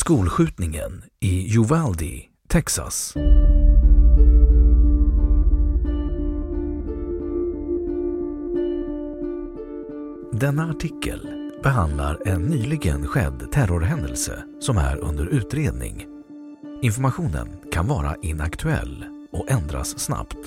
Skolskjutningen i Uvalde, Texas. Denna artikel behandlar en nyligen skedd terrorhändelse som är under utredning. Informationen kan vara inaktuell och ändras snabbt.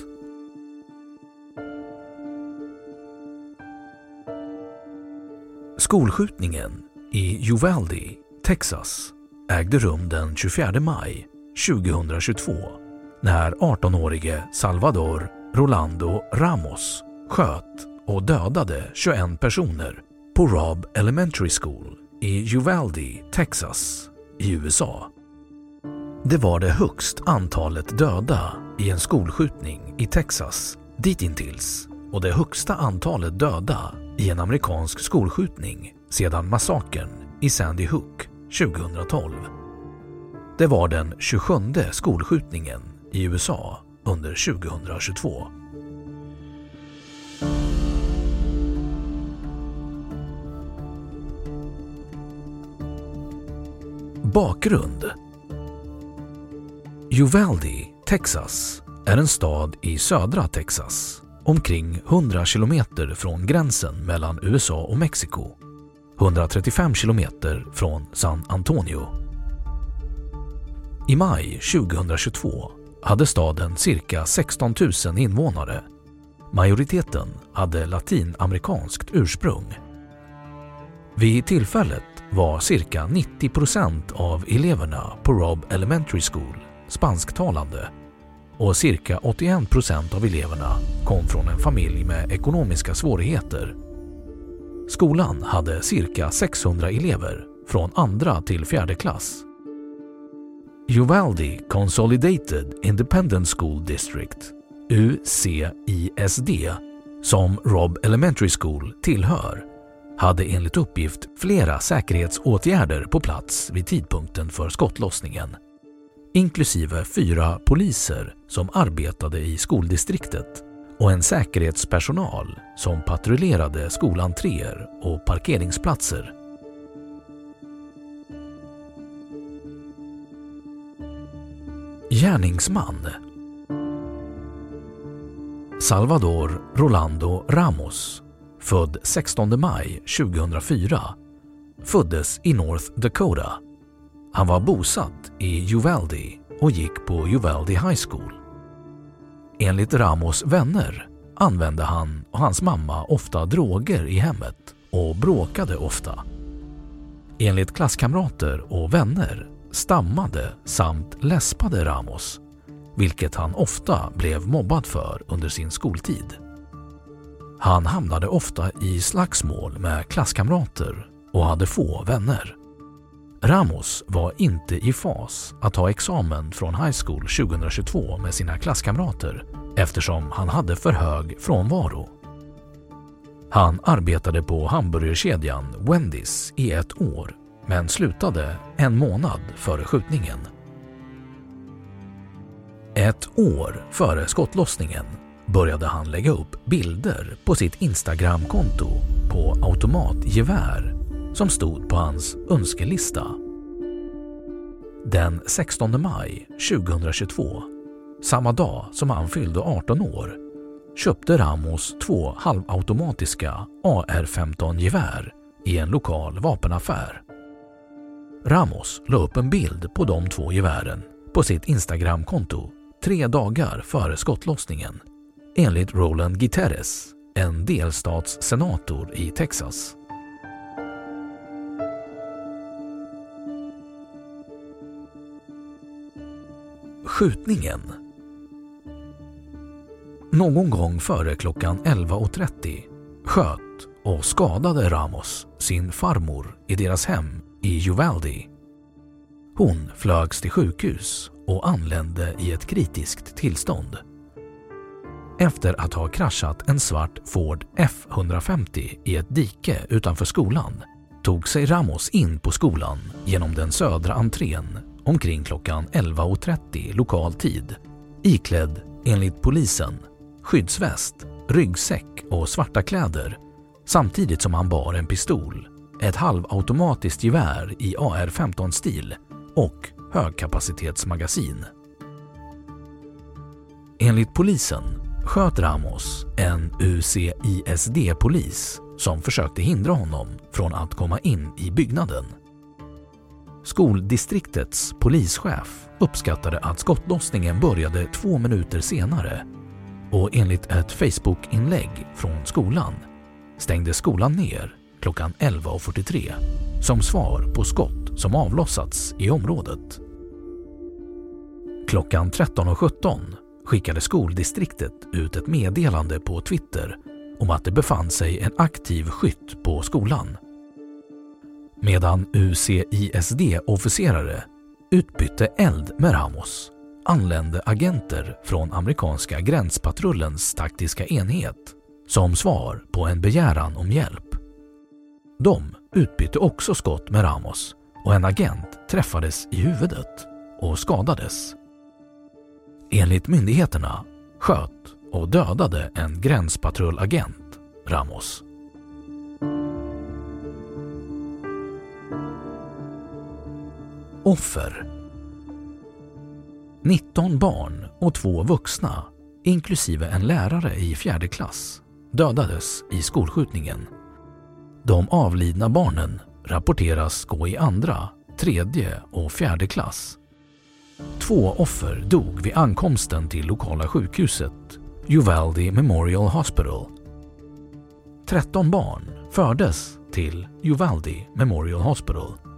Skolskjutningen i Uvalde, Texas ägde rum den 24 maj 2022 när 18-årige Salvador Rolando Ramos sköt och dödade 21 personer på Robb Elementary School i Uvalde, Texas i USA. Det var det högst antalet döda i en skolskjutning i Texas ditintills och det högsta antalet döda i en amerikansk skolskjutning sedan massakern i Sandy Hook 2012. Det var den 27 skolskjutningen i USA under 2022. Bakgrund Uvalde, Texas är en stad i södra Texas omkring 100 kilometer från gränsen mellan USA och Mexiko 135 kilometer från San Antonio. I maj 2022 hade staden cirka 16 000 invånare. Majoriteten hade latinamerikanskt ursprung. Vid tillfället var cirka 90 procent av eleverna på Robb Elementary School spansktalande och cirka 81 procent av eleverna kom från en familj med ekonomiska svårigheter Skolan hade cirka 600 elever från andra till fjärde klass. Uvalde Consolidated Independent School District, UCISD, som Robb Elementary School tillhör, hade enligt uppgift flera säkerhetsåtgärder på plats vid tidpunkten för skottlossningen, inklusive fyra poliser som arbetade i skoldistriktet och en säkerhetspersonal som patrullerade skolentréer och parkeringsplatser. Gärningsman Salvador Rolando Ramos, född 16 maj 2004, föddes i North Dakota. Han var bosatt i Uvalde och gick på Uvalde High School. Enligt Ramos vänner använde han och hans mamma ofta droger i hemmet och bråkade ofta. Enligt klasskamrater och vänner stammade samt läspade Ramos, vilket han ofta blev mobbad för under sin skoltid. Han hamnade ofta i slagsmål med klasskamrater och hade få vänner. Ramos var inte i fas att ta examen från high school 2022 med sina klasskamrater eftersom han hade för hög frånvaro. Han arbetade på hamburgerkedjan Wendys i ett år men slutade en månad före skjutningen. Ett år före skottlossningen började han lägga upp bilder på sitt Instagramkonto på automatgevär som stod på hans önskelista. Den 16 maj 2022, samma dag som han fyllde 18 år, köpte Ramos två halvautomatiska AR-15-gevär i en lokal vapenaffär. Ramos la upp en bild på de två gevären på sitt Instagramkonto tre dagar före skottlossningen enligt Roland Guterres, en delstatssenator i Texas. Skjutningen Någon gång före klockan 11.30 sköt och skadade Ramos sin farmor i deras hem i Uvalde. Hon flögs till sjukhus och anlände i ett kritiskt tillstånd. Efter att ha kraschat en svart Ford F150 i ett dike utanför skolan tog sig Ramos in på skolan genom den södra entrén omkring klockan 11.30 lokal tid iklädd, enligt polisen, skyddsväst, ryggsäck och svarta kläder samtidigt som han bar en pistol, ett halvautomatiskt gevär i AR-15-stil och högkapacitetsmagasin. Enligt polisen sköt Ramos en UCISD-polis som försökte hindra honom från att komma in i byggnaden. Skoldistriktets polischef uppskattade att skottlossningen började två minuter senare och enligt ett Facebook-inlägg från skolan stängde skolan ner klockan 11.43 som svar på skott som avlossats i området. Klockan 13.17 skickade skoldistriktet ut ett meddelande på Twitter om att det befann sig en aktiv skytt på skolan. Medan UCISD-officerare utbytte eld med Ramos anlände agenter från amerikanska gränspatrullens taktiska enhet som svar på en begäran om hjälp. De utbytte också skott med Ramos och en agent träffades i huvudet och skadades. Enligt myndigheterna sköt och dödade en gränspatrullagent Ramos. Offer 19 barn och två vuxna, inklusive en lärare i fjärde klass, dödades i skolskjutningen. De avlidna barnen rapporteras gå i andra, tredje och fjärde klass. Två offer dog vid ankomsten till lokala sjukhuset Uvalde Memorial Hospital. 13 barn fördes till Uvalde Memorial Hospital.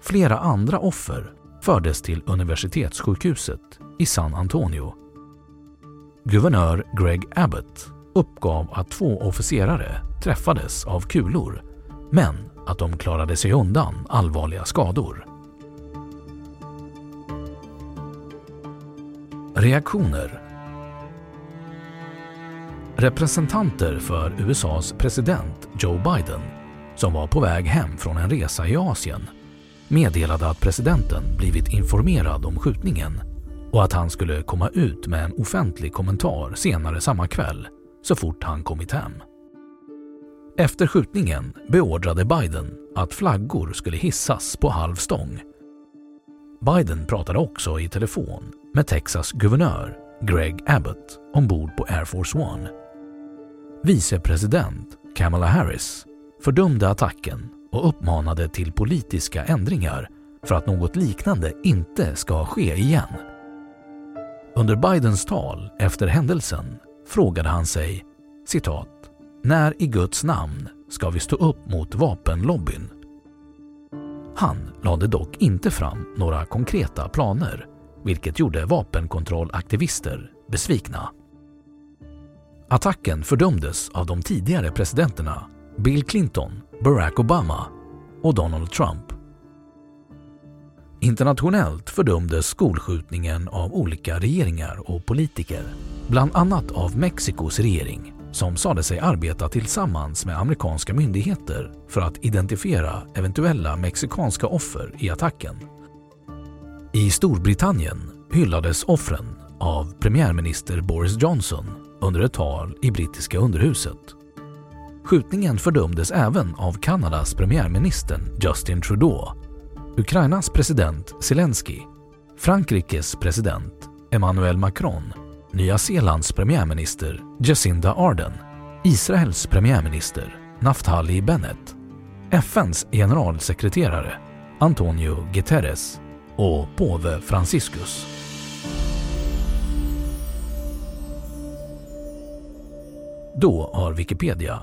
Flera andra offer fördes till universitetssjukhuset i San Antonio. Guvernör Greg Abbott uppgav att två officerare träffades av kulor men att de klarade sig undan allvarliga skador. Reaktioner Representanter för USAs president Joe Biden som var på väg hem från en resa i Asien meddelade att presidenten blivit informerad om skjutningen och att han skulle komma ut med en offentlig kommentar senare samma kväll så fort han kommit hem. Efter skjutningen beordrade Biden att flaggor skulle hissas på halv stång. Biden pratade också i telefon med Texas guvernör Greg Abbott ombord på Air Force One. Vicepresident Kamala Harris fördömde attacken och uppmanade till politiska ändringar för att något liknande inte ska ske igen. Under Bidens tal efter händelsen frågade han sig citat ”När i Guds namn ska vi stå upp mot vapenlobbyn?” Han lade dock inte fram några konkreta planer vilket gjorde vapenkontrollaktivister besvikna. Attacken fördömdes av de tidigare presidenterna Bill Clinton, Barack Obama och Donald Trump. Internationellt fördömdes skolskjutningen av olika regeringar och politiker, bland annat av Mexikos regering som sade sig arbeta tillsammans med amerikanska myndigheter för att identifiera eventuella mexikanska offer i attacken. I Storbritannien hyllades offren av premiärminister Boris Johnson under ett tal i brittiska underhuset. Skjutningen fördömdes även av Kanadas premiärminister Justin Trudeau, Ukrainas president Zelensky, Frankrikes president Emmanuel Macron, Nya Zeelands premiärminister Jacinda Ardern, Israels premiärminister Naftali Bennett, FNs generalsekreterare Antonio Guterres och påve Franciscus. Då har Wikipedia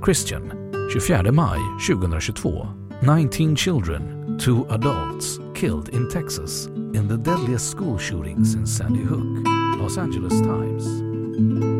Christian. 24 maj 2022. 19 children, two adults killed in Texas in the deadliest school shootings in Sandy Hook. Los Angeles Times.